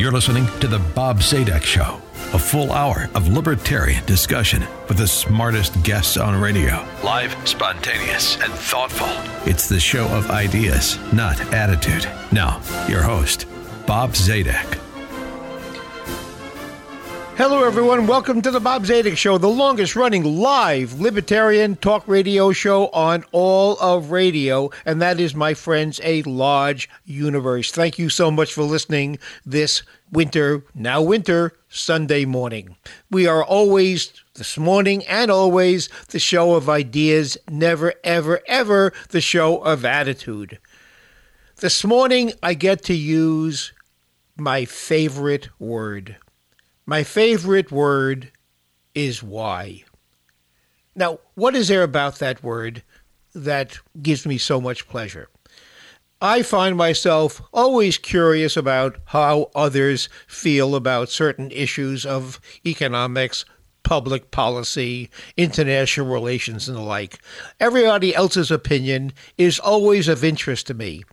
You're listening to The Bob Zadek Show, a full hour of libertarian discussion with the smartest guests on radio. Live, spontaneous, and thoughtful. It's the show of ideas, not attitude. Now, your host, Bob Zadek. Hello, everyone. Welcome to the Bob Zadek Show, the longest running live libertarian talk radio show on all of radio. And that is, my friends, a large universe. Thank you so much for listening this winter, now winter, Sunday morning. We are always, this morning and always, the show of ideas, never, ever, ever the show of attitude. This morning, I get to use my favorite word. My favorite word is why. Now, what is there about that word that gives me so much pleasure? I find myself always curious about how others feel about certain issues of economics, public policy, international relations, and the like. Everybody else's opinion is always of interest to me,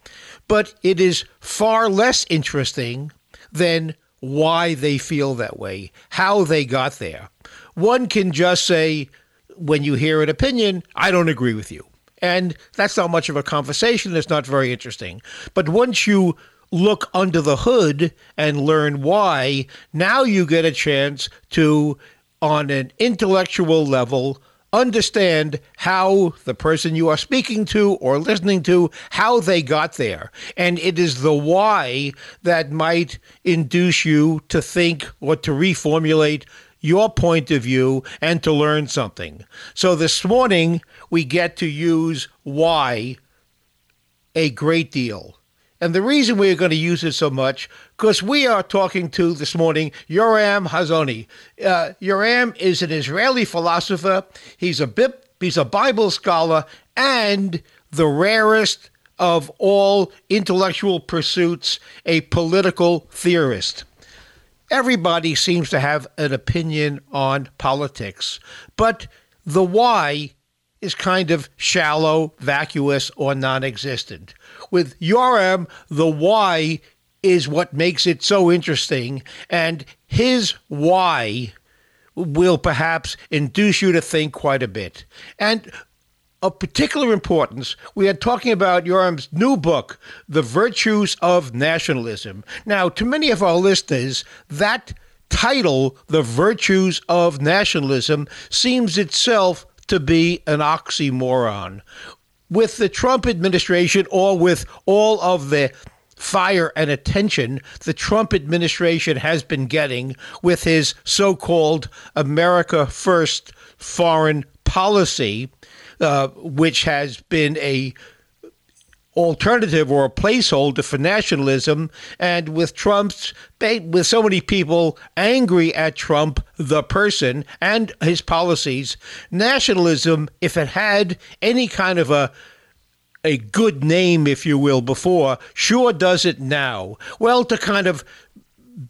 but it is far less interesting than why they feel that way, how they got there. One can just say, when you hear an opinion, I don't agree with you. And that's not much of a conversation. It's not very interesting. But once you look under the hood and learn why, now you get a chance to, on an intellectual level, understand how the person you are speaking to or listening to how they got there. And it is the why that might induce you to think or to reformulate your point of view and to learn something. So this morning we get to use why a great deal and the reason we're going to use it so much, because we are talking to this morning Yoram Hazony. Uh, Yoram is an Israeli philosopher. He's a bib- he's a Bible scholar and the rarest of all intellectual pursuits, a political theorist. Everybody seems to have an opinion on politics, but the why is kind of shallow, vacuous, or non existent. With Yoram, the why is what makes it so interesting, and his why will perhaps induce you to think quite a bit. And of particular importance, we are talking about Yoram's new book, The Virtues of Nationalism. Now, to many of our listeners, that title, The Virtues of Nationalism, seems itself to be an oxymoron. With the Trump administration or with all of the fire and attention the Trump administration has been getting with his so called America First foreign policy, uh, which has been a alternative or a placeholder for nationalism. And with Trump's, with so many people angry at Trump, the person, and his policies, nationalism, if it had any kind of a a good name, if you will, before, sure does it now. Well, to kind of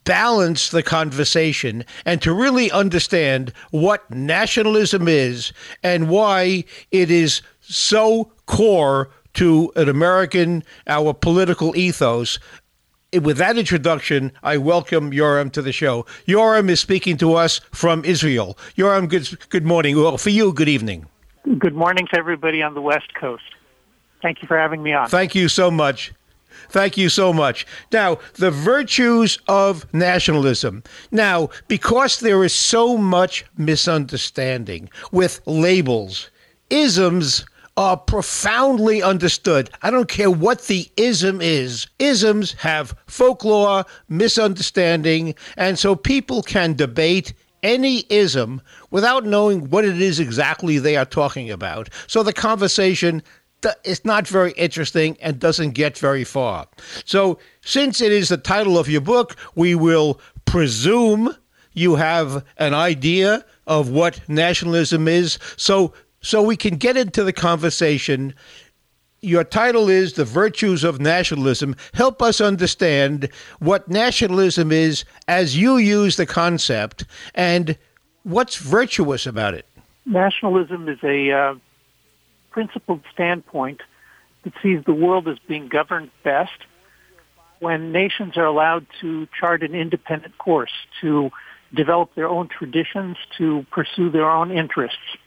balance the conversation and to really understand what nationalism is and why it is so core to an American, our political ethos. With that introduction, I welcome Yoram to the show. Yoram is speaking to us from Israel. Yoram, good, good morning. Well, for you, good evening. Good morning to everybody on the West Coast. Thank you for having me on. Thank you so much. Thank you so much. Now, the virtues of nationalism. Now, because there is so much misunderstanding with labels, isms are profoundly understood. I don't care what the ism is. Isms have folklore, misunderstanding, and so people can debate any ism without knowing what it is exactly they are talking about. So the conversation is not very interesting and doesn't get very far. So, since it is the title of your book, we will presume you have an idea of what nationalism is. So, so we can get into the conversation. Your title is The Virtues of Nationalism. Help us understand what nationalism is as you use the concept and what's virtuous about it. Nationalism is a uh, principled standpoint that sees the world as being governed best when nations are allowed to chart an independent course, to develop their own traditions, to pursue their own interests.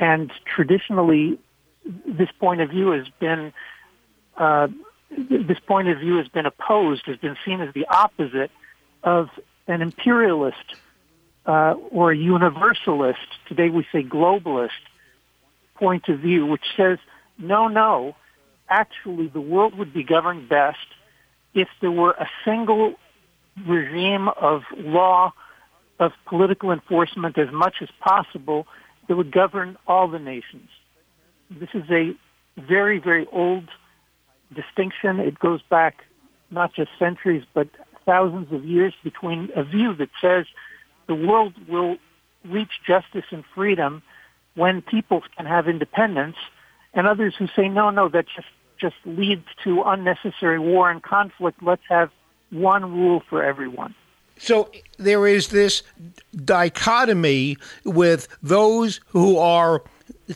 And traditionally, this point of view has been uh, this point of view has been opposed, has been seen as the opposite of an imperialist uh, or a universalist. Today we say globalist point of view, which says, no, no, actually the world would be governed best if there were a single regime of law, of political enforcement as much as possible that would govern all the nations. This is a very, very old distinction. It goes back not just centuries, but thousands of years between a view that says the world will reach justice and freedom when peoples can have independence, and others who say, no, no, that just, just leads to unnecessary war and conflict. Let's have one rule for everyone. So there is this dichotomy with those who are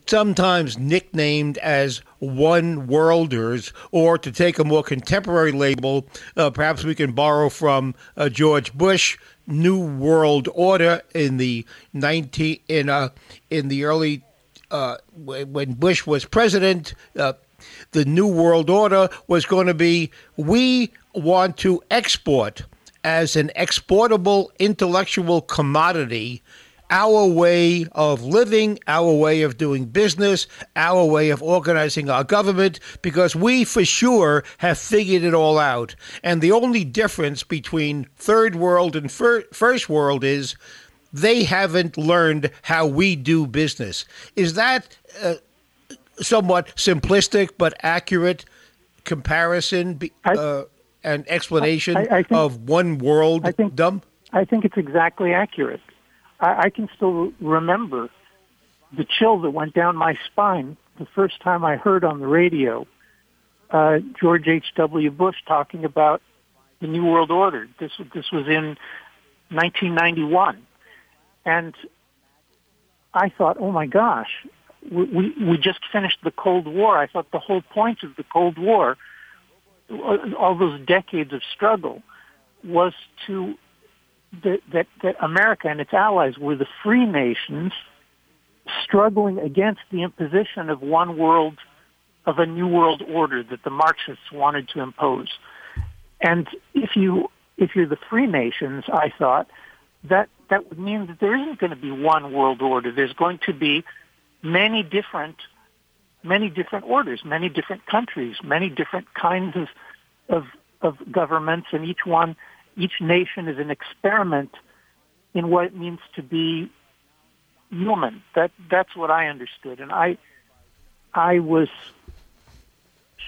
sometimes nicknamed as one worlders, or to take a more contemporary label, uh, perhaps we can borrow from uh, George Bush, New World Order in the 19 in uh, in the early uh, when Bush was president. Uh, the New World Order was going to be we want to export as an exportable intellectual commodity our way of living, our way of doing business, our way of organizing our government, because we for sure have figured it all out. And the only difference between third world and fir- first world is they haven't learned how we do business. Is that uh, somewhat simplistic but accurate comparison uh, and explanation I, I think, of one world I think, dumb? I think it's exactly accurate. I, I can still remember the chill that went down my spine the first time I heard on the radio uh, George H.W. Bush talking about the New World Order. This this was in 1991, and I thought, oh my gosh, we, we we just finished the Cold War. I thought the whole point of the Cold War, Uh, all those decades of struggle, was to that, that, that America and its allies were the free nations struggling against the imposition of one world, of a new world order that the Marxists wanted to impose. And if you if you're the free nations, I thought that that would mean that there isn't going to be one world order. There's going to be many different many different orders, many different countries, many different kinds of of, of governments, and each one each nation is an experiment in what it means to be human. That that's what I understood, and I I was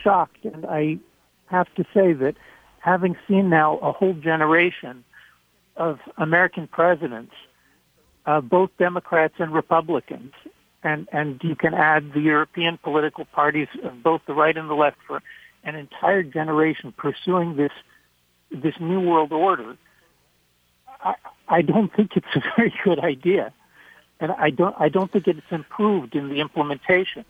shocked, and I have to say that having seen now a whole generation of American presidents, uh, both Democrats and Republicans, and and you can add the European political parties of both the right and the left for an entire generation pursuing this this new world order, I, I don't think it's a very good idea, and I don't I don't think it's improved in the implementation.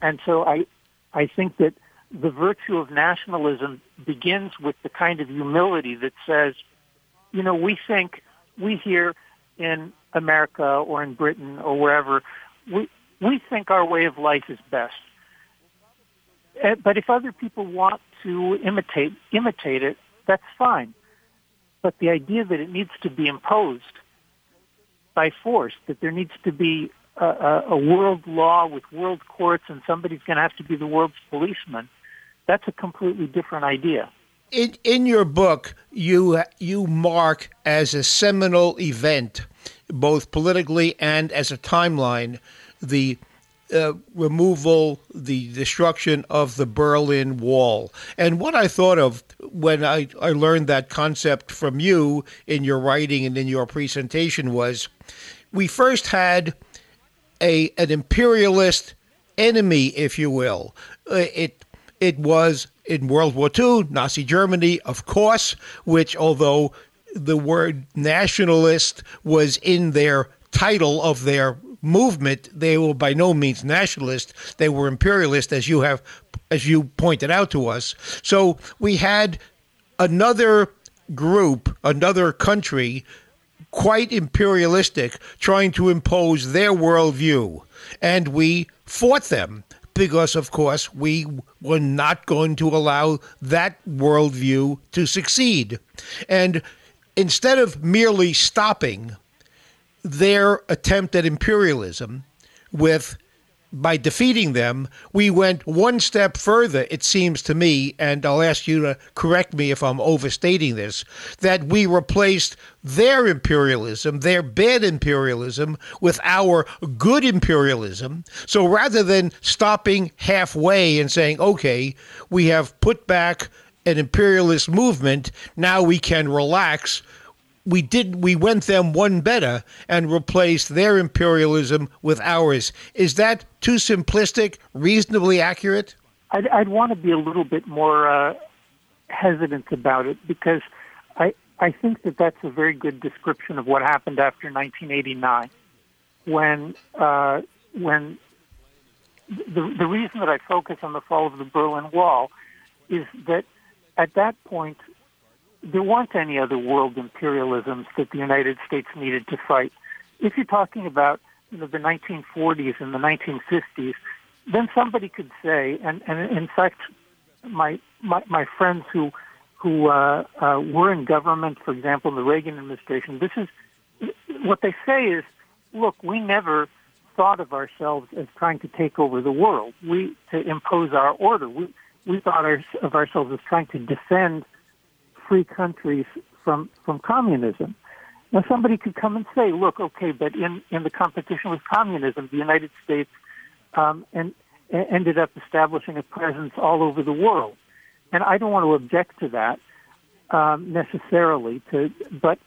And so I I think that the virtue of nationalism begins with the kind of humility that says, you know, we think we here in America or in Britain or wherever we we think our way of life is best. Eh, but if other people want to imitate imitate it, that's fine. But the idea that it needs to be imposed by force, that there needs to be a, a, a world law with world courts and somebody's going to have to be the world's policeman, that's a completely different idea. In, in your book, you you mark as a seminal event, both politically and as a timeline, the uh, removal, the destruction of the Berlin Wall. And what I thought of when I, I learned that concept from you in your writing and in your presentation was we first had a an imperialist enemy, if you will. Uh, it it was in World War II, Nazi Germany, of course, which although the word nationalist was in their title of their movement, they were by no means nationalist. They were imperialist, as you have, as you pointed out to us. So we had another group, another country, quite imperialistic, trying to impose their worldview. And we fought them because, of course, we were not going to allow that worldview to succeed. And instead of merely stopping their attempt at imperialism with by defeating them, we went one step further, it seems to me, and I'll ask you to correct me if I'm overstating this, that we replaced their imperialism, their bad imperialism, with our good imperialism. So rather than stopping halfway and saying, okay, we have put back an imperialist movement, now we can relax we did we went them one better and replaced their imperialism with ours. Is that too simplistic? Reasonably accurate? I'd, I'd want to be a little bit more uh, hesitant about it because I I think that that's a very good description of what happened after 1989, when uh, when the the reason that I focus on the fall of the Berlin Wall is that at that point there weren't any other world imperialisms that the United States needed to fight. If you're talking about you know, the 1940s and the 1950s, then somebody could say, and, and in fact, my, my, my friends who, who uh, uh, were in government, for example, in the Reagan administration, this is what they say is, look, we never thought of ourselves as trying to take over the world, we to impose our order. We, we thought of ourselves as trying to defend free countries from from communism. Now, somebody could come and say, "Look, okay, but in in the competition with communism, the United States um, and ended up establishing a presence all over the world." And I don't want to object to that um, necessarily. To but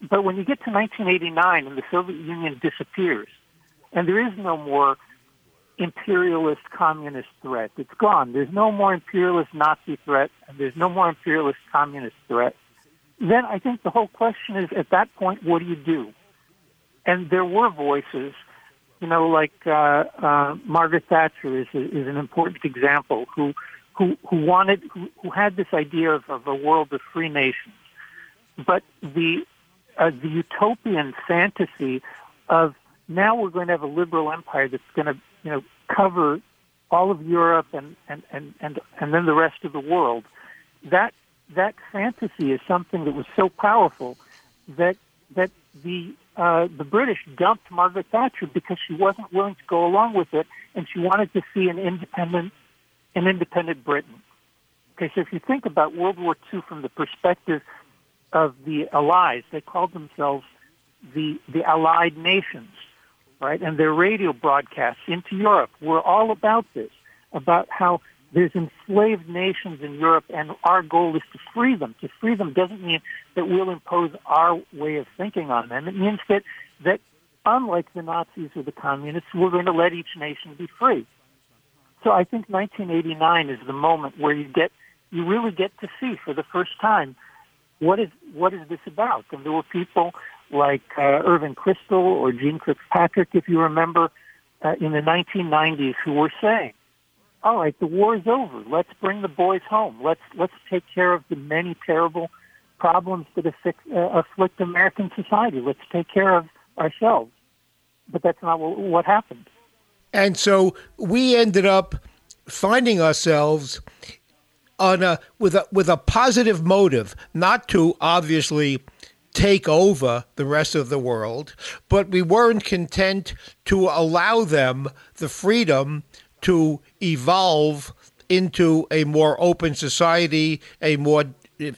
but when you get to 1989 and the Soviet Union disappears, and there is no more imperialist communist threat. It's gone. There's no more imperialist Nazi threat, and there's no more imperialist communist threat. Then I think the whole question is at that point, what do you do? And there were voices, you know, like uh, uh, Margaret Thatcher is, is an important example who who, who wanted who, who had this idea of, of a world of free nations, but the uh, the utopian fantasy of now we're going to have a liberal empire that's going to you know, cover all of Europe and, and, and, and, and then the rest of the world. That, that fantasy is something that was so powerful that, that the, uh, the British dumped Margaret Thatcher because she wasn't willing to go along with it and she wanted to see an independent, an independent Britain. Okay, so if you think about World War II from the perspective of the Allies, they called themselves the, the Allied nations right? And their radio broadcasts into Europe were all about this, about how there's enslaved nations in Europe, and our goal is to free them. To free them doesn't mean that we'll impose our way of thinking on them. It means that that unlike the Nazis or the communists, we're going to let each nation be free. So I think 1989 is the moment where you get you really get to see for the first time what is what is this about. And there were people like uh, Irving Kristol or Jeane Kirkpatrick, if you remember, uh, in the 1990s, who were saying, "All right, the war is over. Let's bring the boys home. Let's let's take care of the many terrible problems that afflict, uh, afflict American society. Let's take care of ourselves." But that's not what, what happened. And so we ended up finding ourselves on a with a with a positive motive, not to obviously take over the rest of the world, but we weren't content to allow them the freedom to evolve into a more open society, a more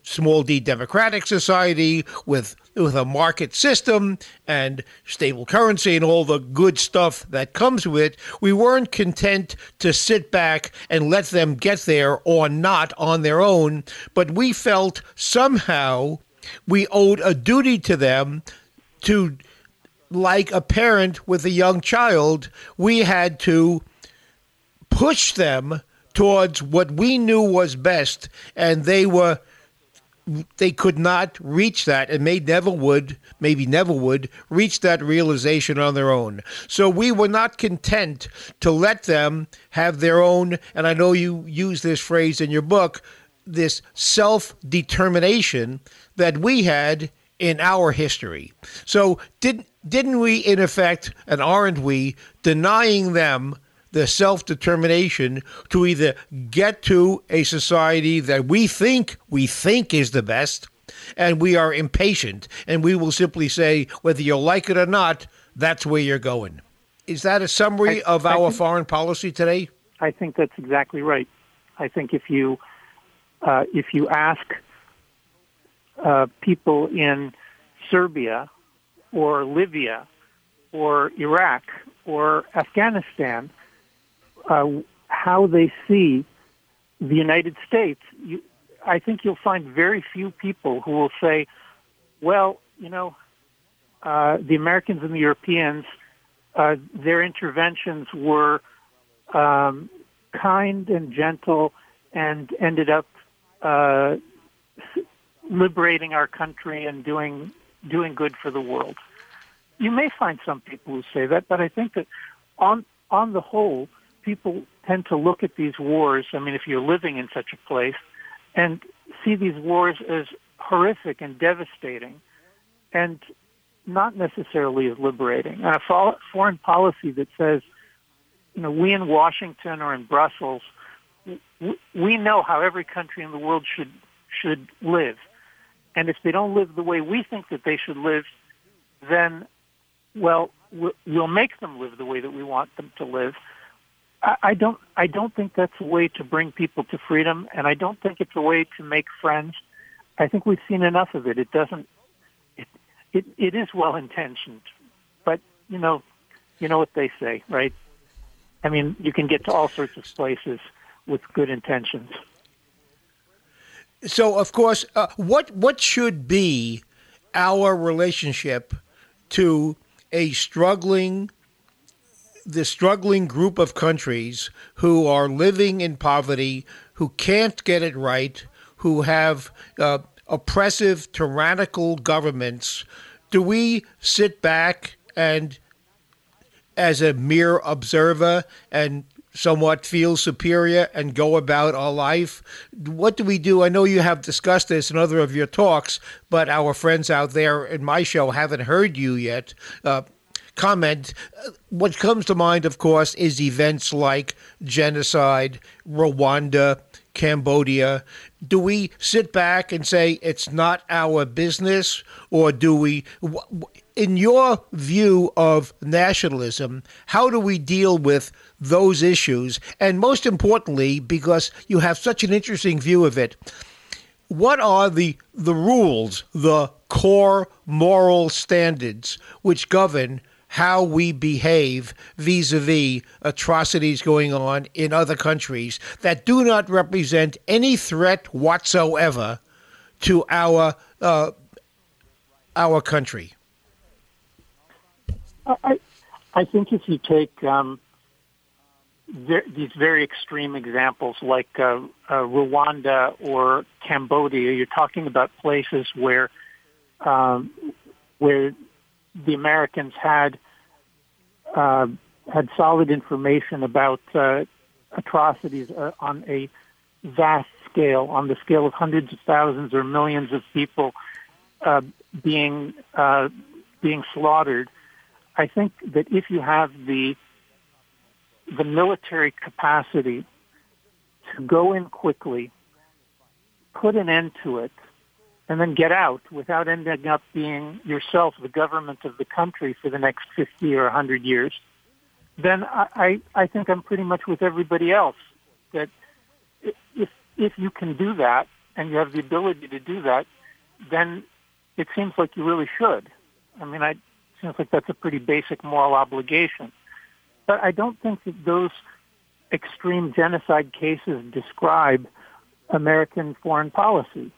small d democratic society with with a market system and stable currency and all the good stuff that comes with it, we weren't content to sit back and let them get there or not on their own, but we felt somehow we owed a duty to them to, like a parent with a young child, we had to push them towards what we knew was best, and they were they could not reach that, and may never would, maybe never would, reach that realization on their own. So we were not content to let them have their own, and I know you use this phrase in your book, this self determination that we had in our history. So did didn't we in effect and aren't we denying them the self determination to either get to a society that we think we think is the best and we are impatient and we will simply say whether you like it or not that's where you're going. Is that a summary I, of I our think, foreign policy today? I think that's exactly right. I think if you uh, if you ask uh, people in Serbia or Libya or Iraq or Afghanistan uh, how they see the United States, you, I think you'll find very few people who will say, well, you know, uh, the Americans and the Europeans, uh, their interventions were um, kind and gentle and ended up uh, liberating our country and doing doing good for the world. You may find some people who say that, but I think that on on the whole, people tend to look at these wars. I mean, if you're living in such a place, and see these wars as horrific and devastating, and not necessarily as liberating. And a foreign policy that says, you know, we in Washington or in Brussels, we know how every country in the world should should live, and if they don't live the way we think that they should live, then, well, we'll make them live the way that we want them to live. I don't. I don't think that's a way to bring people to freedom, and I don't think it's a way to make friends. I think we've seen enough of it. It doesn't. It it, it is well intentioned, but you know, you know what they say, right? I mean, you can get to all sorts of places with good intentions. So, of course, uh, what what should be our relationship to a struggling the struggling group of countries who are living in poverty, who can't get it right, who have uh, oppressive, tyrannical governments, do we sit back and, as a mere observer, and somewhat feel superior and go about our life? What do we do? I know you have discussed this in other of your talks, but our friends out there in my show haven't heard you yet. Uh, comment. What comes to mind, of course, is events like genocide, Rwanda, Cambodia. Do we sit back and say it's not our business, or do we? In your view of nationalism, how do we deal with those issues? And most importantly, because you have such an interesting view of it, what are the the rules, the core moral standards which govern how we behave vis a vis atrocities going on in other countries that do not represent any threat whatsoever to our uh, our country. I, I think if you take um, these very extreme examples like uh, uh, Rwanda or Cambodia, you're talking about places where um, where the Americans had uh, had solid information about uh, atrocities uh, on a vast scale, on the scale of hundreds of thousands or millions of people uh, being being slaughtered. I think that if you have the the military capacity to go in quickly, put an end to it, and then get out without ending up being yourself the government of the country for the next 50 or 100 years, then I, I, I think I'm pretty much with everybody else that if, if you can do that and you have the ability to do that, then it seems like you really should. I mean, I, seems like that's a pretty basic moral obligation. But I don't think that those extreme genocide cases describe American foreign policy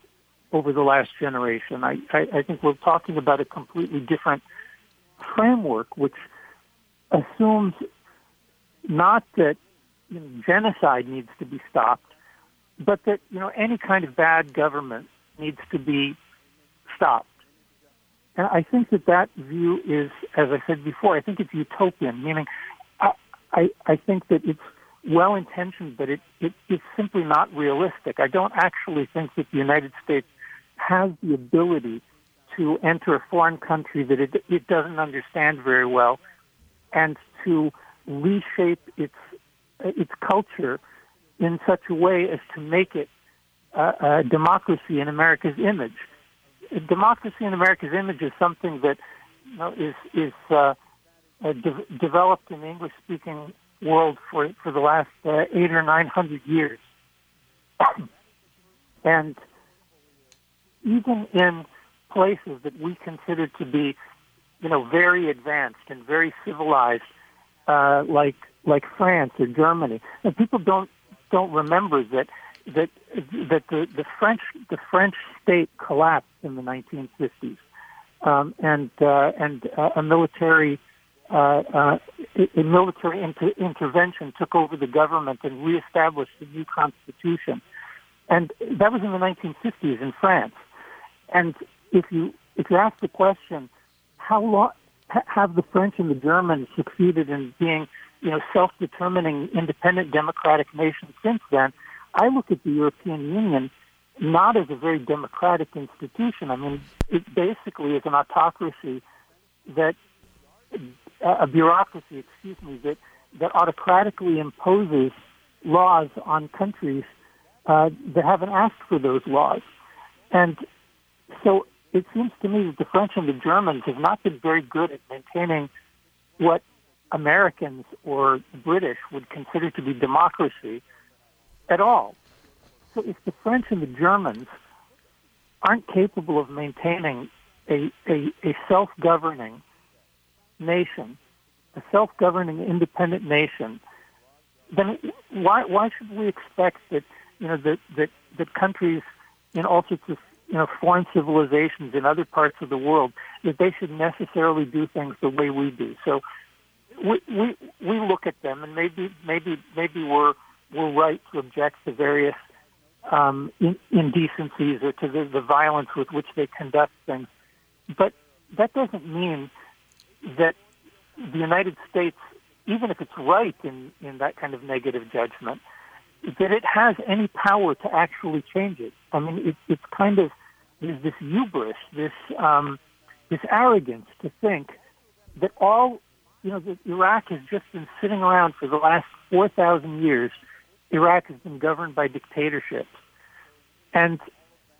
over the last generation. I, I, I think we're talking about a completely different framework, which assumes not that you know, genocide needs to be stopped, but that you know any kind of bad government needs to be stopped. And I think that that view is, as I said before, I think it's utopian. Meaning, I I, I think that it's well intentioned, but it, it, it's simply not realistic. I don't actually think that the United States has the ability to enter a foreign country that it, it doesn't understand very well and to reshape its its culture in such a way as to make it uh, a democracy in America's image. Democracy in America's image is something that you know, is is uh, uh, de- developed in the English speaking world for for the last uh, eight or nine hundred years, and even in places that we consider to be, you know, very advanced and very civilized, uh, like like France or Germany, and people don't don't remember that that that the, the French the French state collapsed in the 1950s, um, and uh, and uh, a military uh, uh, a military inter- intervention took over the government and reestablished a new constitution, and that was in the 1950s in France. And if you if you ask the question, how long have the French and the Germans succeeded in being you know self-determining independent democratic nations since then? I look at the European Union not as a very democratic institution. I mean, it basically is an autocracy that a bureaucracy, excuse me, that that autocratically imposes laws on countries uh, that haven't asked for those laws, and so it seems to me that the French and the Germans have not been very good at maintaining what Americans or British would consider to be democracy at all. So if the French and the Germans aren't capable of maintaining a, a, a self-governing nation, a self-governing independent nation, then why, why should we expect that, you know, that, that, that countries in all sorts of you know, foreign civilizations in other parts of the world that they should necessarily do things the way we do. So we we we look at them and maybe maybe maybe we're we're right to object to various um, in, indecencies or to the, the violence with which they conduct things, but that doesn't mean that the United States, even if it's right in in that kind of negative judgment, that it has any power to actually change it. I mean, it, it's kind of this hubris, this um, this arrogance to think that all you know that Iraq has just been sitting around for the last four thousand years. Iraq has been governed by dictatorships, and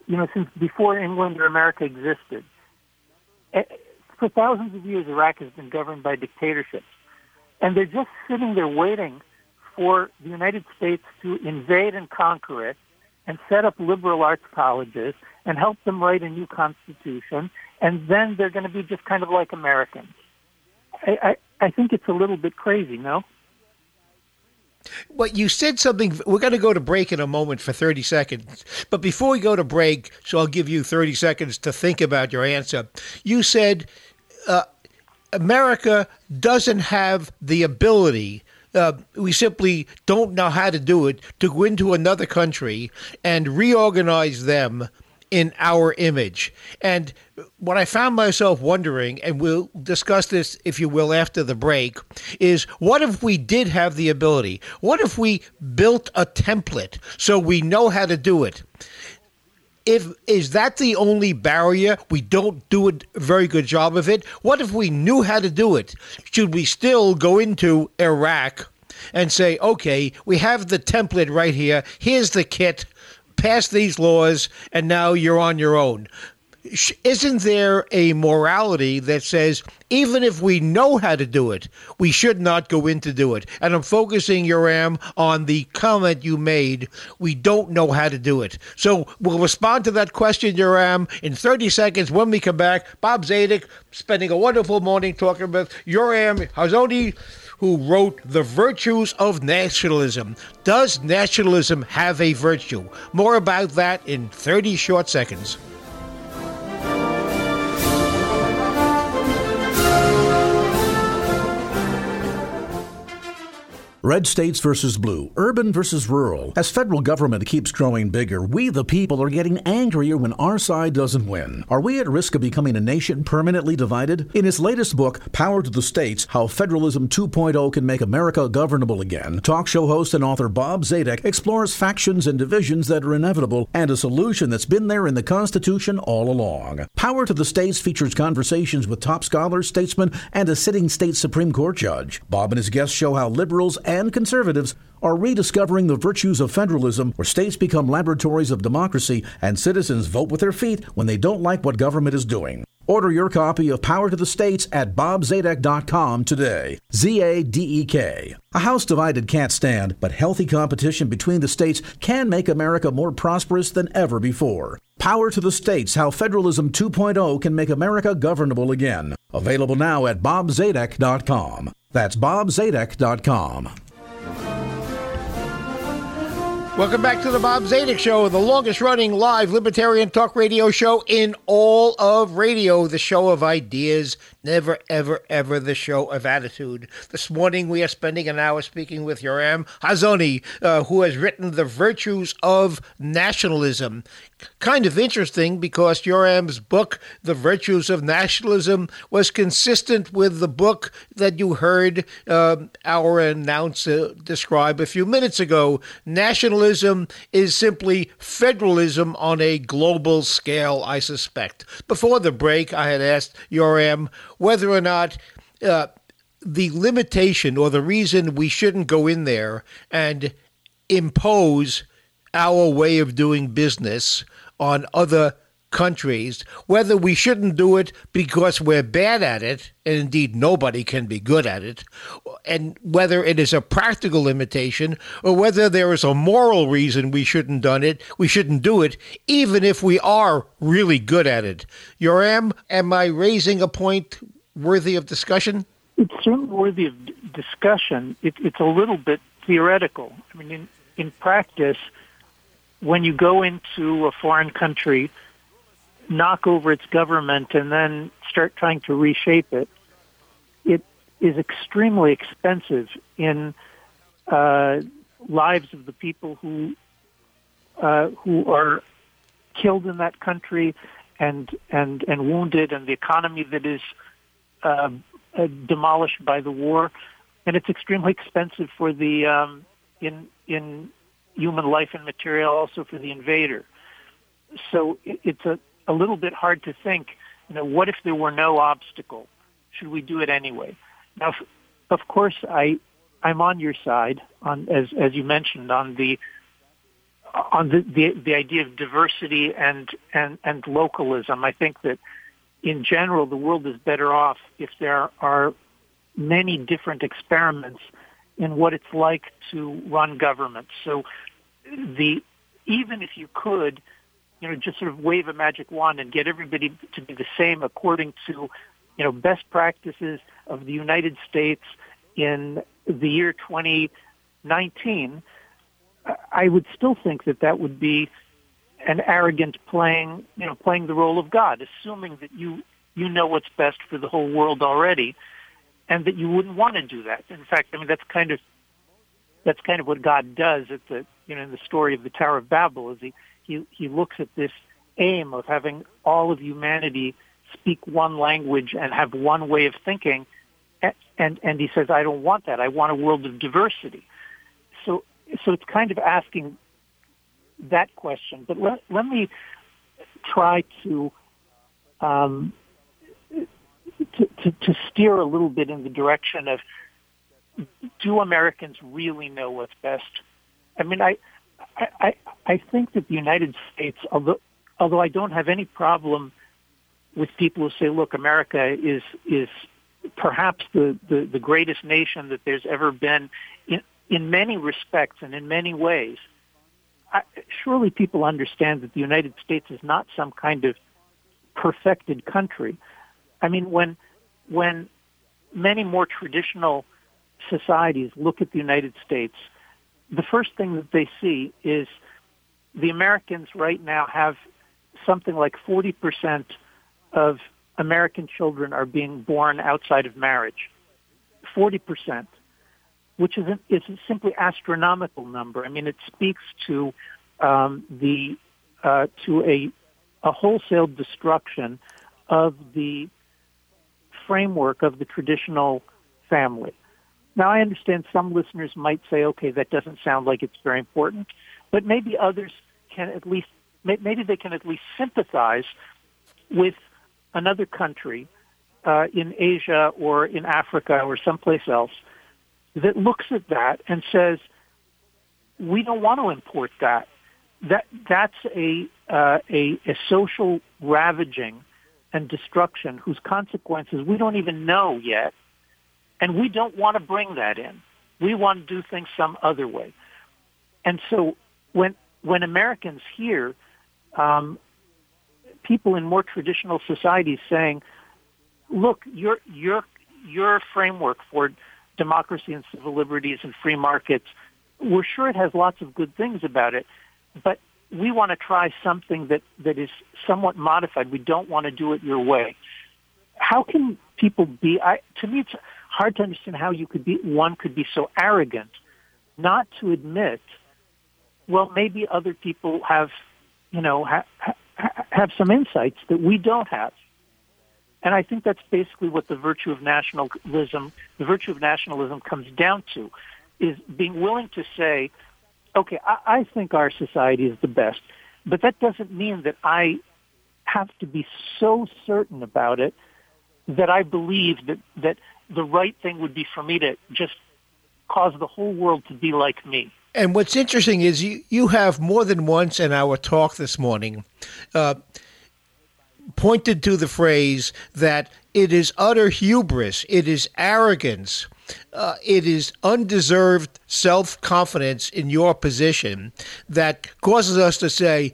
you know since before England or America existed, eh, for thousands of years Iraq has been governed by dictatorships, and they're just sitting there waiting for the United States to invade and conquer it and set up liberal arts colleges and help them write a new constitution, and then they're going to be just kind of like Americans. I, I, I think it's a little bit crazy, no? Well, you said something. We're going to go to break in a moment for 30 seconds. But before we go to break, so I'll give you 30 seconds to think about your answer. You said uh, America doesn't have the ability uh, we simply don't know how to do it to go into another country and reorganize them in our image. And what I found myself wondering, and we'll discuss this, if you will, after the break, is what if we did have the ability? What if we built a template so we know how to do it? if is that the only barrier we don't do a very good job of it what if we knew how to do it should we still go into iraq and say okay we have the template right here here's the kit pass these laws and now you're on your own isn't there a morality that says even if we know how to do it, we should not go in to do it? And I'm focusing, Yoram, on the comment you made. We don't know how to do it. So we'll respond to that question, Yoram, in 30 seconds when we come back. Bob Zadek spending a wonderful morning talking with Yoram Hazony who wrote The Virtues of Nationalism. Does nationalism have a virtue? More about that in 30 short seconds. Red states versus blue, urban versus rural. As federal government keeps growing bigger, we the people are getting angrier when our side doesn't win. Are we at risk of becoming a nation permanently divided? In his latest book, Power to the States How Federalism 2.0 Can Make America Governable Again, talk show host and author Bob Zadek explores factions and divisions that are inevitable and a solution that's been there in the Constitution all along. Power to the States features conversations with top scholars, statesmen, and a sitting state Supreme Court judge. Bob and his guests show how liberals conservatives are rediscovering the virtues of federalism, where states become laboratories of democracy and citizens vote with their feet when they don't like what government is doing. Order your copy of Power to the States at bobzadek.com today. Z A D E K. A house divided can't stand, but healthy competition between the states can make America more prosperous than ever before. Power to the States How Federalism 2.0 Can Make America Governable Again. Available now at bobzadek.com. That's bobzadek.com. Welcome back to the Bob Zadek Show, the longest running live libertarian talk radio show in all of radio, the show of ideas, never, ever, ever the show of attitude. This morning we are spending an hour speaking with Yoram Hazony, uh, who has written The Virtues of Nationalism kind of interesting because Yoram's book, The Virtues of Nationalism, was consistent with the book that you heard uh, our announcer describe a few minutes ago. Nationalism is simply federalism on a global scale, I suspect. Before the break, I had asked Yoram whether or not. Uh, the limitation or the reason we shouldn't go in there and impose our way of doing business on other countries, whether we shouldn't do it because we're bad at it, and indeed nobody can be good at it, and whether it is a practical limitation or whether there is a moral reason we shouldn't done it, we shouldn't do it, even if we are really good at it. Yoram, am I raising a point worthy of discussion? It's certainly worthy of discussion. It, it's a little bit theoretical. I mean, in, in practice, when you go into a foreign country, knock over its government, and then start trying to reshape it, it is extremely expensive in uh, lives of the people who uh, who are killed in that country and and and wounded, and the economy that is uh, uh demolished by the war, and it's extremely expensive for the um, in in human life and material also for the invader. So it's a, a little bit hard to think, you know, what if there were no obstacle? Should we do it anyway? Now, of course, I, I'm on your side on, as, as you mentioned, on the, on the, the, the idea of diversity and, and, and localism. I think that in general, the world is better off if there are many different experiments in what it's like to run government. So the even if you could, you know, just sort of wave a magic wand and get everybody to be the same according to, you know, best practices of the United States in the year 2019, I would still think that that would be an arrogant playing, you know, playing the role of God, assuming that you you know what's best for the whole world already, and that you wouldn't want to do that. In fact, I mean that's kind of that's kind of what God does at the you know in the story of the Tower of Babel is he he he looks at this aim of having all of humanity speak one language and have one way of thinking and and he says I don't want that. I want a world of diversity. So so it's kind of asking that question. But let let me try to um, to, to, to steer a little bit in the direction of do Americans really know what's best? I mean, I, I, I think that the United States, although, although I don't have any problem with people who say, look, America is, is perhaps the, the, the greatest nation that there's ever been in, in many respects and in many ways. I, surely people understand that the United States is not some kind of perfected country. I mean, when, when many more traditional societies look at the United States, the first thing that they see is the Americans right now have something like 40% of American children are being born outside of marriage. 40%. which is, an, is a simply astronomical number. I mean, it speaks to um, the uh, to a a wholesale destruction of the framework of the traditional family. Now, I understand some listeners might say, okay, that doesn't sound like it's very important, but maybe others can at least, maybe they can at least sympathize with another country uh, in Asia or in Africa or someplace else that looks at that and says, we don't want to import that. That that's a uh, a, a social ravaging and destruction whose consequences we don't even know yet, and we don't want to bring that in. We want to do things some other way. And so when when Americans hear um, people in more traditional societies saying, "Look, your your your framework for democracy and civil liberties and free markets, we're sure it has lots of good things about it, but we want to try something that, that is somewhat modified. We don't want to do it your way." How can people be? I, to me, it's hard to understand how you could be. One could be so arrogant not to admit well, maybe other people have, you know, ha- ha- have some insights that we don't have. And I think that's basically what the virtue of nationalism, the virtue of nationalism comes down to, is being willing to say, okay, I, I think our society is the best, but that doesn't mean that I have to be so certain about it that I believe that, that the right thing would be for me to just cause the whole world to be like me. And what's interesting is you, you have more than once in our talk this morning uh, pointed to the phrase that it is utter hubris, it is arrogance, uh, it is undeserved self confidence in your position that causes us to say,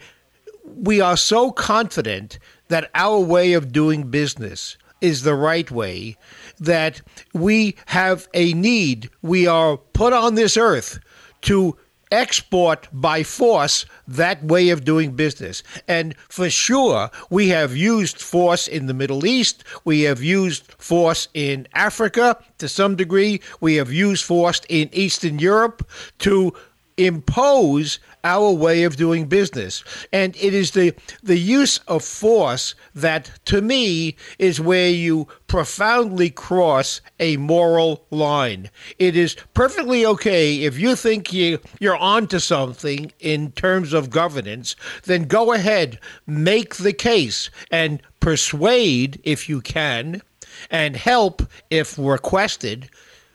we are so confident that our way of doing business is the right way, that we have a need. We are put on this earth to export by force that way of doing business. And for sure, we have used force in the Middle East. We have used force in Africa to some degree. We have used force in Eastern Europe to impose our way of doing business. And it is the, the use of force that, to me, is where you profoundly cross a moral line. It is perfectly okay if you think you, you're onto something in terms of governance, then go ahead, make the case, and persuade if you can, and help if requested,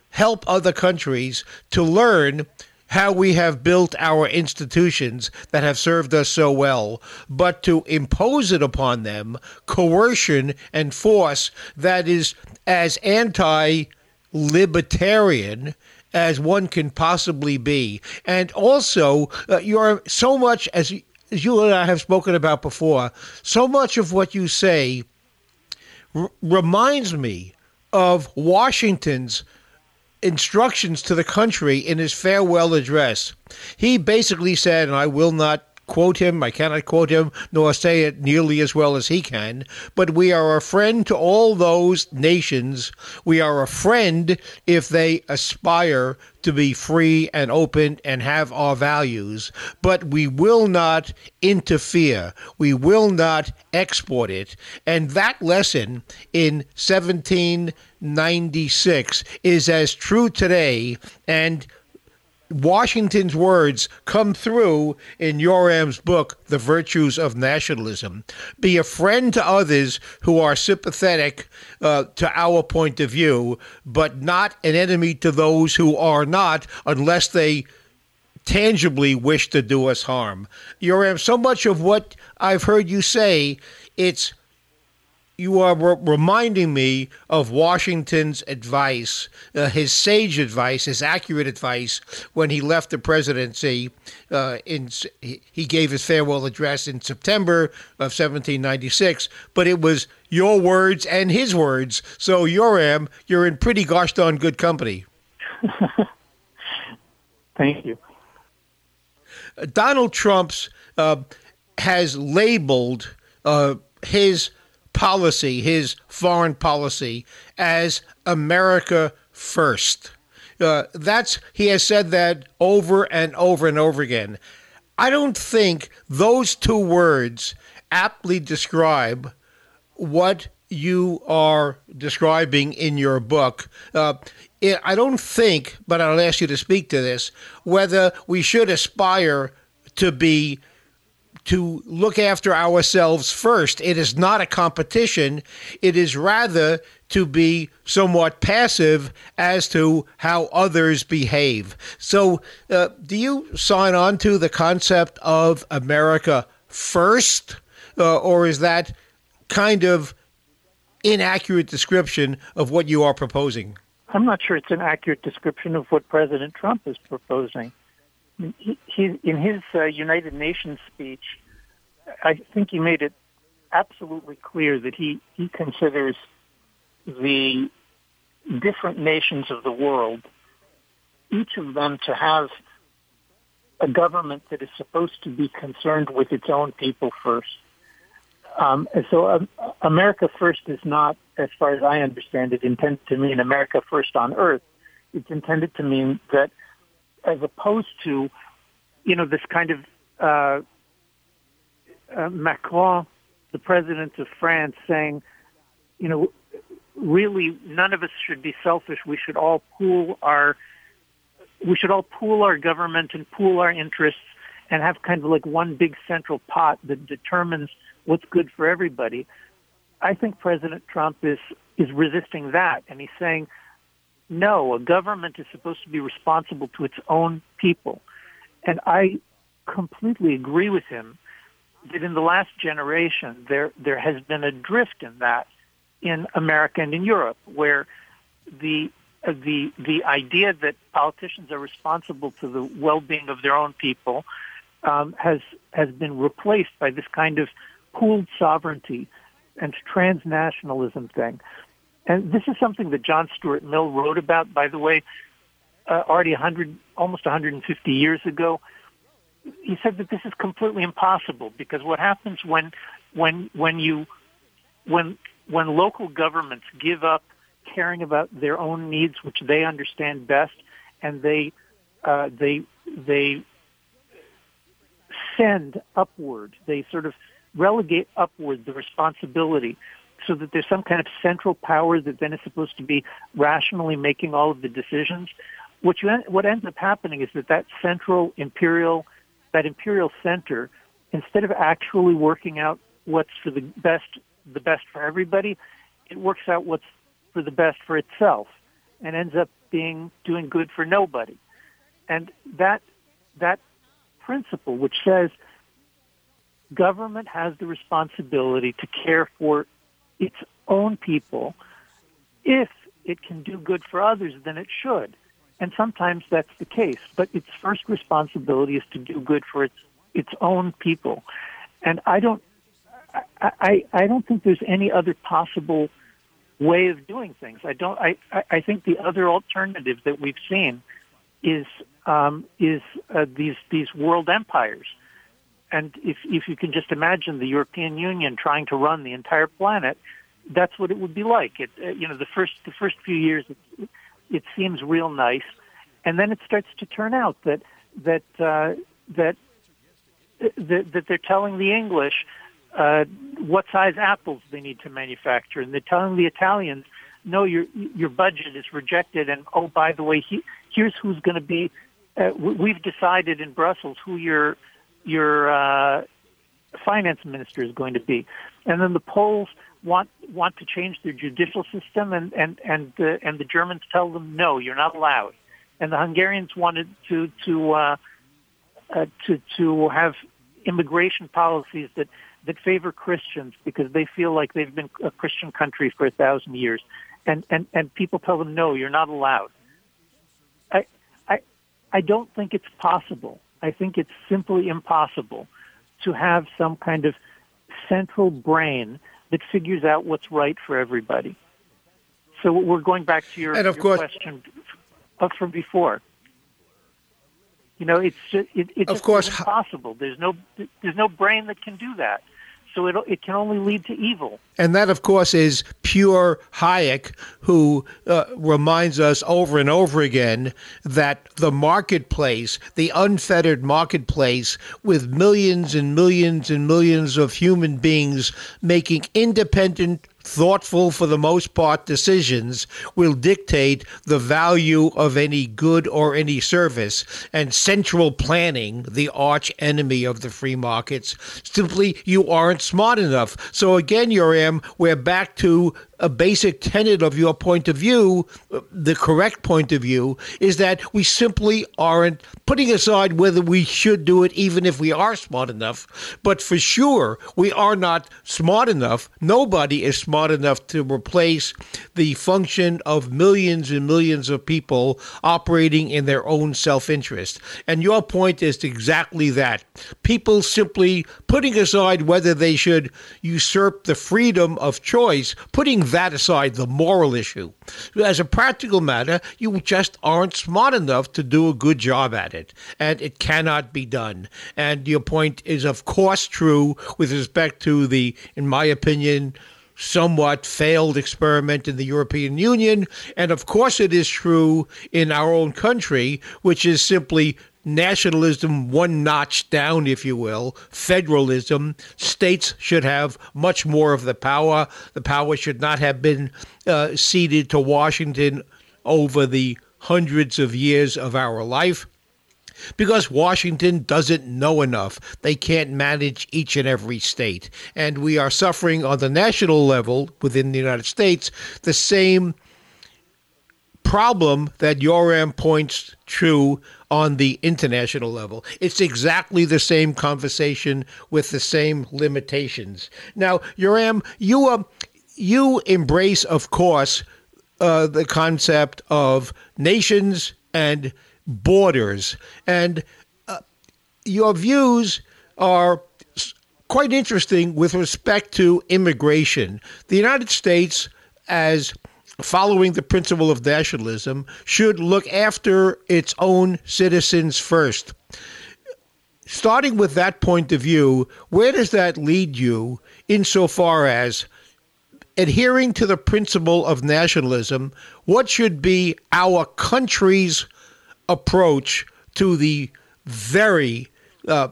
help other countries to learn how we have built our institutions that have served us so well, but to impose it upon them, coercion and force that is as anti libertarian as one can possibly be. And also, uh, you're so much, as, as you and I have spoken about before, so much of what you say r- reminds me of Washington's instructions to the country in his farewell address. He basically said, and I will not quote him, I cannot quote him, nor say it nearly as well as he can, but we are a friend to all those nations. We are a friend if they aspire to be free and open and have our values, but we will not interfere. We will not export it. And that lesson in 1796 is as true today and Washington's words come through in Yoram's book, The Virtues of Nationalism. Be a friend to others who are sympathetic uh, to our point of view, but not an enemy to those who are not, unless they tangibly wish to do us harm. Yoram, so much of what I've heard you say, it's you are re- reminding me of Washington's advice, uh, his sage advice, his accurate advice when he left the presidency. Uh, in he gave his farewell address in September of 1796, but it was your words and his words. So Yoram, you're in pretty gosh darn good company. Thank you. Donald Trump's uh, has labeled uh, his policy, his foreign policy, as America first. Uh, that's he has said that over and over and over again. I don't think those two words aptly describe what you are describing in your book. Uh, I don't think, but I'll ask you to speak to this, whether we should aspire to be to look after ourselves first. It is not a competition. It is rather to be somewhat passive as to how others behave. So, uh, do you sign on to the concept of America first, uh, or is that kind of inaccurate description of what you are proposing? I'm not sure it's an accurate description of what President Trump is proposing. He, in his uh, United Nations speech, I think he made it absolutely clear that he, he considers the different nations of the world, each of them to have a government that is supposed to be concerned with its own people first. Um, and so um, America First is not, as far as I understand it, intended to mean America First on Earth. It's intended to mean that as opposed to, you know, this kind of uh, uh, Macron, the president of France, saying, you know, really none of us should be selfish. We should all pool our we should all pool our government and pool our interests and have kind of like one big central pot that determines what's good for everybody. I think President Trump is is resisting that, and he's saying, no, a government is supposed to be responsible to its own people, and I completely agree with him that in the last generation there there has been a drift in that in America and in Europe, where the uh, the the idea that politicians are responsible to the well-being of their own people um, has has been replaced by this kind of pooled sovereignty and transnationalism thing. And this is something that John Stuart Mill wrote about, by the way, uh, already 100, almost 150 years ago. He said that this is completely impossible because what happens when, when, when you, when, when local governments give up caring about their own needs, which they understand best, and they, uh, they, they send upward, they sort of relegate upward the responsibility so that there's some kind of central power that then is supposed to be rationally making all of the decisions. What you what ends up happening is that that central imperial that imperial center instead of actually working out what's for the best the best for everybody, it works out what's for the best for itself and ends up being doing good for nobody. And that that principle which says government has the responsibility to care for its own people. If it can do good for others, then it should. And sometimes that's the case. But its first responsibility is to do good for its its own people. And I don't I, I, I don't think there's any other possible way of doing things. I don't I, I think the other alternative that we've seen is um, is uh, these these world empires and if if you can just imagine the European Union trying to run the entire planet, that's what it would be like. It uh, you know the first the first few years it, it seems real nice, and then it starts to turn out that that uh, that, that that they're telling the English uh, what size apples they need to manufacture, and they're telling the Italians, no, your your budget is rejected, and oh by the way, he, here's who's going to be. Uh, we've decided in Brussels who your your uh, finance minister is going to be. And then the Poles want want to change their judicial system, and and and the and the Germans tell them no, you're not allowed. And the Hungarians wanted to to uh, uh, to to have immigration policies that that favor Christians because they feel like they've been a Christian country for a thousand years, and and and people tell them no, you're not allowed. I I I don't think it's possible I think it's simply impossible to have some kind of central brain that figures out what's right for everybody. So we're going back to your, and of your course, question from before. You know, it's just, it, it's of course impossible. There's no there's no brain that can do that. So it it can only lead to evil. And that, of course, is pure Hayek, who uh, reminds us over and over again that the marketplace, the unfettered marketplace, with millions and millions and millions of human beings making independent thoughtful for the most part decisions will dictate the value of any good or any service and central planning the arch enemy of the free markets simply you aren't smart enough so again Yoram we're back to a basic tenet of your point of view, uh, the correct point of view, is that we simply aren't putting aside whether we should do it, even if we are smart enough. But for sure, we are not smart enough. Nobody is smart enough to replace the function of millions and millions of people operating in their own self interest. And your point is exactly that. People simply putting aside whether they should usurp the freedom of choice, putting that aside, the moral issue. As a practical matter, you just aren't smart enough to do a good job at it, and it cannot be done. And your point is, of course, true with respect to the, in my opinion, somewhat failed experiment in the European Union. And of course, it is true in our own country, which is simply nationalism one notch down, if you will, federalism. States should have much more of the power. The power should not have been uh, ceded to Washington over the hundreds of years of our life. Because Washington doesn't know enough. They can't manage each and every state. And we are suffering on the national level within the United States the same problem that Yoram points to on the international level. It's exactly the same conversation with the same limitations. Now, Yoram, you uh, you embrace, of course, uh, the concept of nations and borders, and uh, your views are quite interesting with respect to immigration. The United States, as following the principle of nationalism, should look after its own citizens first. Starting with that point of view, where does that lead you insofar as adhering to the principle of nationalism? What should be our country's approach to the very uh,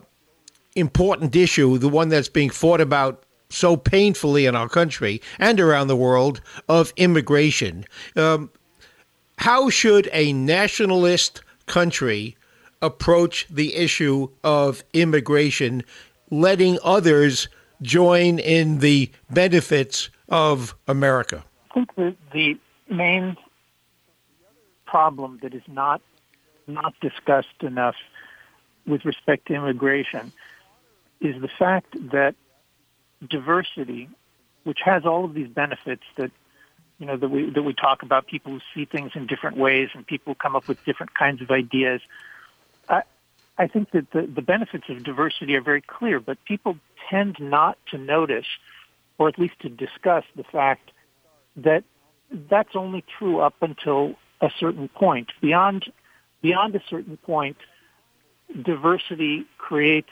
important issue, the one that's being fought about so painfully in our country and around the world of immigration. Um, how should a nationalist country approach the issue of immigration, letting others join in the benefits of America? I think the, the main problem that is not not discussed enough with respect to immigration is the fact that diversity, which has all of these benefits that you know that we that we talk about, people who see things in different ways and people come up with different kinds of ideas. I I think that the, the benefits of diversity are very clear, but people tend not to notice, or at least to discuss the fact that that's only true up until a certain point. Beyond beyond a certain point, diversity creates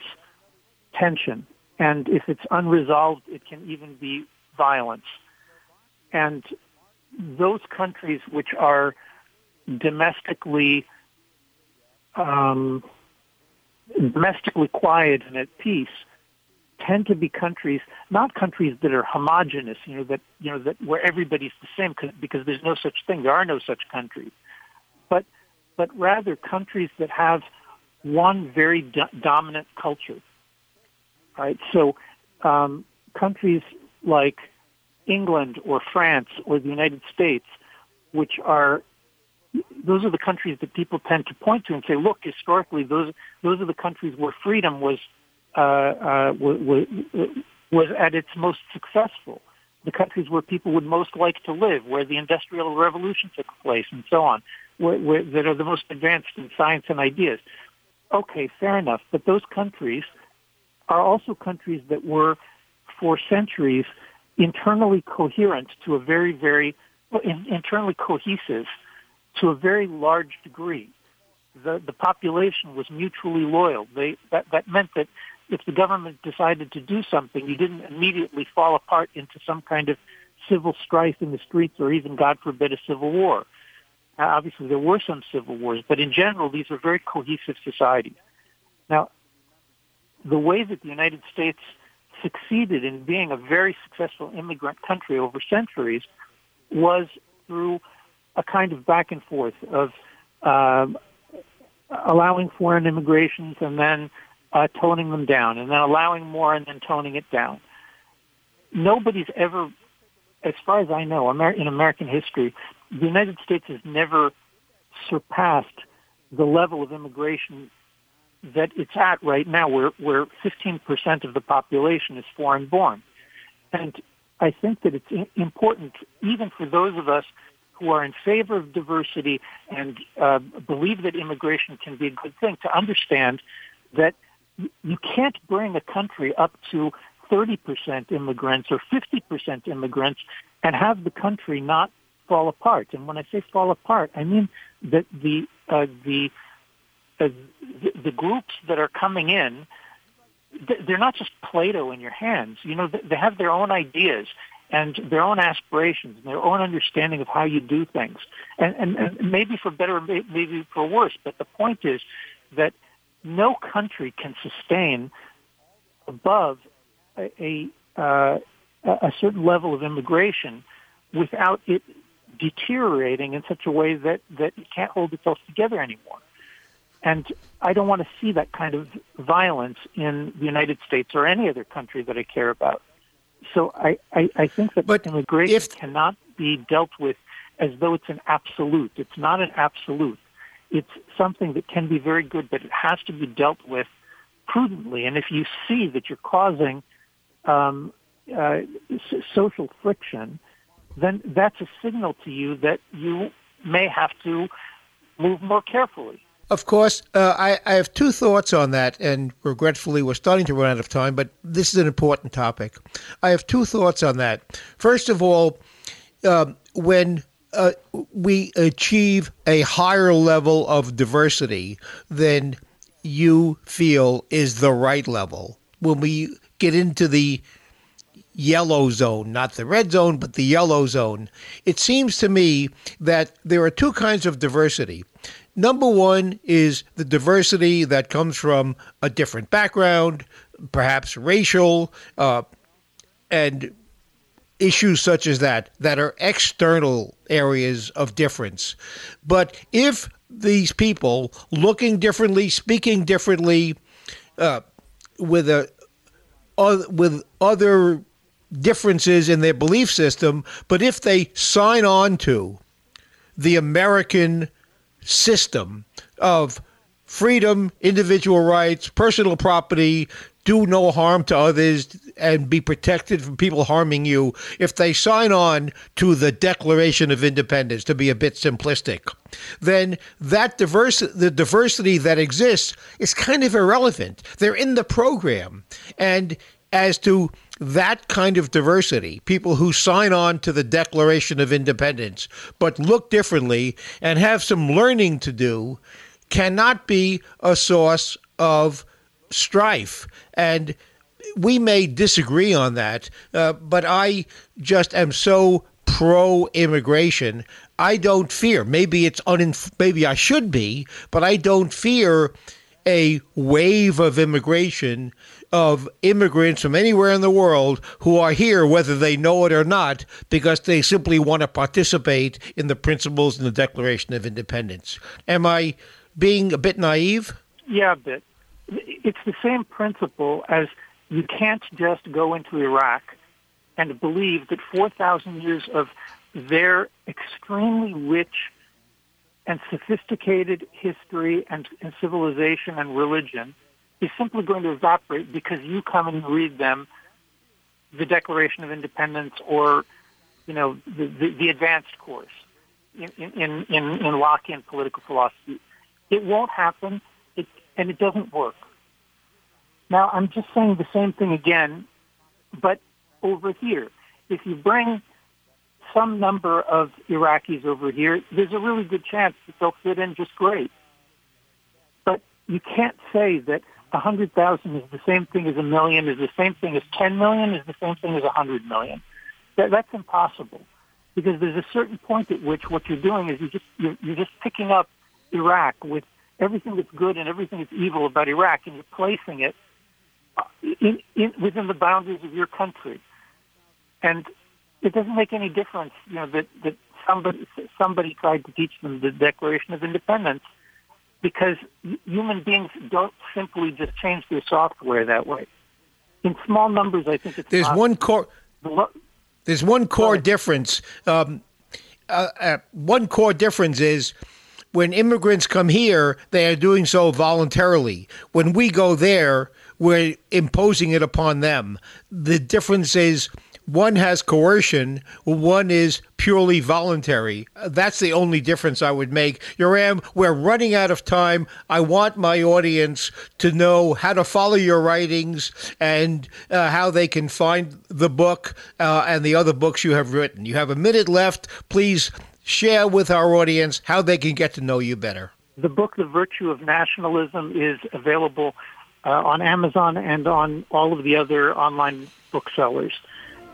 tension and if it's unresolved, it can even be violence. And those countries which are domestically um, domestically quiet and at peace tend to be countries, not countries that are homogenous, you know, that you know that where everybody's the same, because there's no such thing. There are no such countries, but rather countries that have one very do- dominant culture right? So um, countries like England or France or the United States, which are those are the countries that people tend to point to and say, look, historically, those those are the countries where freedom was uh, uh, was, was at its most successful. The countries where people would most like to live, where the Industrial Revolution took place, and so on, where, where, that are the most advanced in science and ideas. Okay, fair enough. But those countries are also countries that were, for centuries, internally coherent to a very, very, internally cohesive to a very large degree. The, the population was mutually loyal. They, that, that meant that if the government decided to do something, you didn't immediately fall apart into some kind of civil strife in the streets or even, God forbid, a civil war. Uh, obviously, there were some civil wars, but in general, these were very cohesive societies. Now, the way that the United States succeeded in being a very successful immigrant country over centuries was through a kind of back and forth of um, allowing foreign immigrations and then uh, toning them down, and then allowing more and then toning it down. Nobody's ever, as far as I know, in American history, the United States has never surpassed the level of immigration that it's at right now, where, where 15% of the population is foreign born. And I think that it's important, even for those of us who are in favor of diversity and uh, believe that immigration can be a good thing, to understand that you can't bring a country up to 30% immigrants or 50% immigrants and have the country not fall apart. And when I say fall apart, I mean that the uh, the, uh, the the groups that are coming in, they're not just Play-Doh in your hands. You know, they have their own ideas and their own aspirations and their own understanding of how you do things. And, and, and maybe for better, maybe for worse. But the point is that no country can sustain above a, a, uh, a certain level of immigration without it deteriorating in such a way that, that it can't hold itself together anymore. And I don't want to see that kind of violence in the United States or any other country that I care about. So I, I, I think that but immigration if... cannot be dealt with as though it's an absolute. It's not an absolute it's something that can be very good, but it has to be dealt with prudently. And if you see that you're causing um, uh, social friction, then that's a signal to you that you may have to move more carefully. Of course, uh, I, I, have two thoughts on that, and regretfully, we're starting to run out of time, but this is an important topic. I have two thoughts on that. First of all, um, when uh, we achieve a higher level of diversity than you feel is the right level. When we get into the yellow zone, not the red zone, but the yellow zone, it seems to me that there are two kinds of diversity. Number one is the diversity that comes from a different background, perhaps racial, uh, and issues such as that that are external areas of difference. But if these people looking differently, speaking differently, uh, with a uh, with other differences in their belief system, but if they sign on to the American system of freedom, individual rights, personal property, do no harm to others and be protected from people harming you if they sign on to the Declaration of Independence, to be a bit simplistic, then that diverse the diversity that exists is kind of irrelevant. They're in the program. And as to that kind of diversity, people who sign on to the Declaration of Independence but look differently and have some learning to do, cannot be a source of strife. And we may disagree on that, uh, but I just am so pro immigration. I don't fear. Maybe it's uninf- maybe I should be, but I don't fear a wave of immigration of immigrants from anywhere in the world who are here whether they know it or not because they simply want to participate in the principles in the Declaration of Independence. Am I being a bit naive? Yeah, a bit it's the same principle as you can't just go into Iraq and believe that 4,000 years of their extremely rich and sophisticated history and, and, civilization and religion is simply going to evaporate because you come and read them the Declaration of Independence or, you know, the, the, the advanced course in, in, in, in Lockean political philosophy. It won't happen it, and it doesn't work. Now, I'm just saying the same thing again, but over here. If you bring some number of Iraqis over here, there's a really good chance that they'll fit in just great. But you can't say that a hundred thousand is the same thing as a million, is the same thing as ten million, is the same thing as a hundred million. That, that's impossible because there's a certain point at which what you're doing is you just you're, you're just picking up Iraq with everything that's good and everything that's evil about Iraq, and you're placing it in, in, within the boundaries of your country. And it doesn't make any difference, you know, that, that somebody somebody tried to teach them the Declaration of Independence because human beings don't simply just change their software that way. In small numbers, I think it's there's possible. one core. There's one core difference. Um, uh, uh, one core difference is when immigrants come here, they are doing so voluntarily. When we go there, we're imposing it upon them. The difference is one has coercion, one is purely voluntary. That's the only difference I would make. Yoram, we're running out of time. I want my audience to know how to follow your writings and uh, how they can find the book uh, and the other books you have written. You have a minute left. Please share with our audience how they can get to know you better. The book, The Virtue of Nationalism, is available uh, on Amazon and on all of the other online booksellers.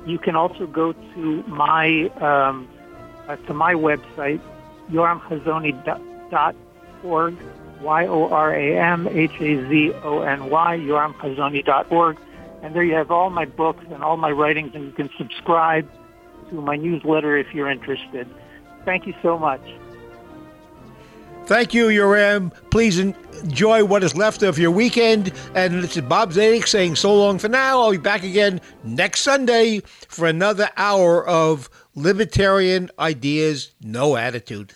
You can also go to my um, uh, to my website, yoramhazony.org, Y-O-R-A-M-H-A-Z-O-N-Y, yoramhazony.org. And there you have all my books and all my writings, and you can subscribe to my newsletter if you're interested. Thank you so much. Thank you, Yoram. Please enjoy what is left of your weekend. And this is Bob Zadek saying so long for now. I'll be back again next Sunday for another hour of libertarian ideas, no attitude.